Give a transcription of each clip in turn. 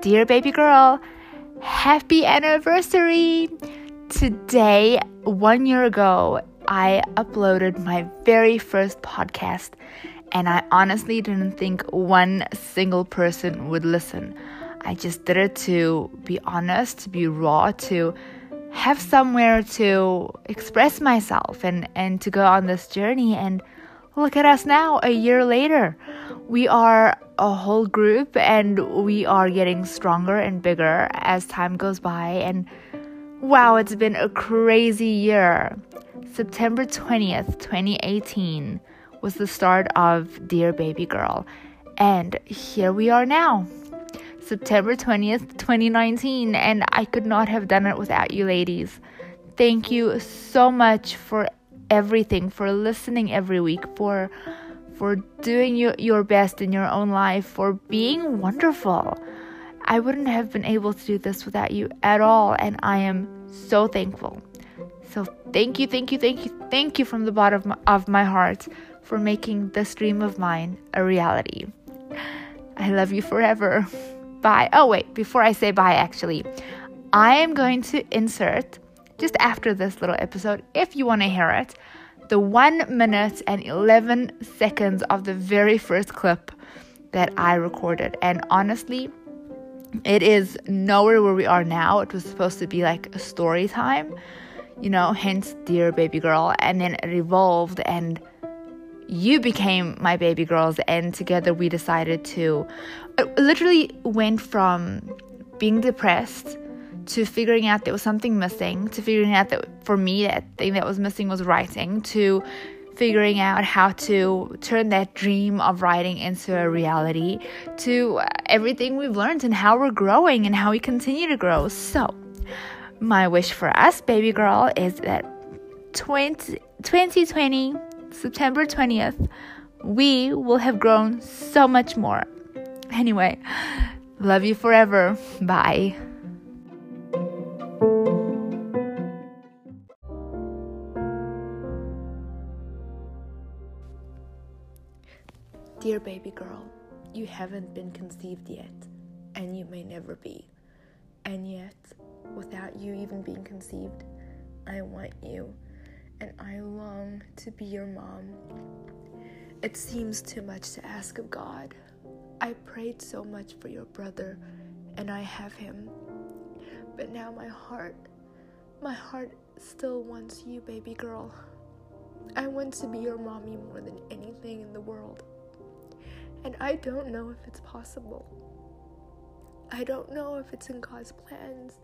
Dear baby girl, happy anniversary! Today, one year ago, I uploaded my very first podcast, and I honestly didn't think one single person would listen. I just did it to be honest, to be raw, to have somewhere to express myself and, and to go on this journey. And look at us now, a year later. We are a whole group and we are getting stronger and bigger as time goes by. And wow, it's been a crazy year. September 20th, 2018 was the start of Dear Baby Girl. And here we are now. September 20th, 2019, and I could not have done it without you ladies. Thank you so much for everything, for listening every week, for for doing your, your best in your own life, for being wonderful. I wouldn't have been able to do this without you at all, and I am so thankful. So thank you, thank you, thank you, thank you from the bottom of my, of my heart for making this dream of mine a reality. I love you forever. bye. Oh, wait, before I say bye, actually, I am going to insert just after this little episode, if you want to hear it, the one minute and 11 seconds of the very first clip that I recorded. And honestly, it is nowhere where we are now. It was supposed to be like a story time, you know, hence Dear Baby Girl. And then it evolved and you became my baby girls and together we decided to literally went from being depressed to figuring out there was something missing to figuring out that for me that thing that was missing was writing to figuring out how to turn that dream of writing into a reality to uh, everything we've learned and how we're growing and how we continue to grow so my wish for us baby girl is that 20, 2020 September 20th, we will have grown so much more. Anyway, love you forever. Bye. Dear baby girl, you haven't been conceived yet, and you may never be. And yet, without you even being conceived, I want you and I long to be your mom. It seems too much to ask of God. I prayed so much for your brother, and I have him. But now my heart, my heart still wants you, baby girl. I want to be your mommy more than anything in the world. And I don't know if it's possible. I don't know if it's in God's plans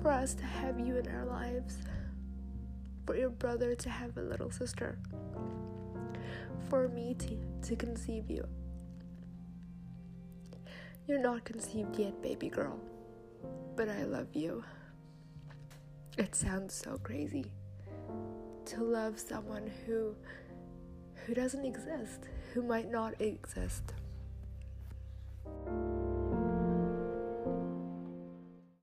for us to have you in our lives for your brother to have a little sister, for me to, to conceive you. You're not conceived yet, baby girl, but I love you. It sounds so crazy to love someone who who doesn't exist, who might not exist.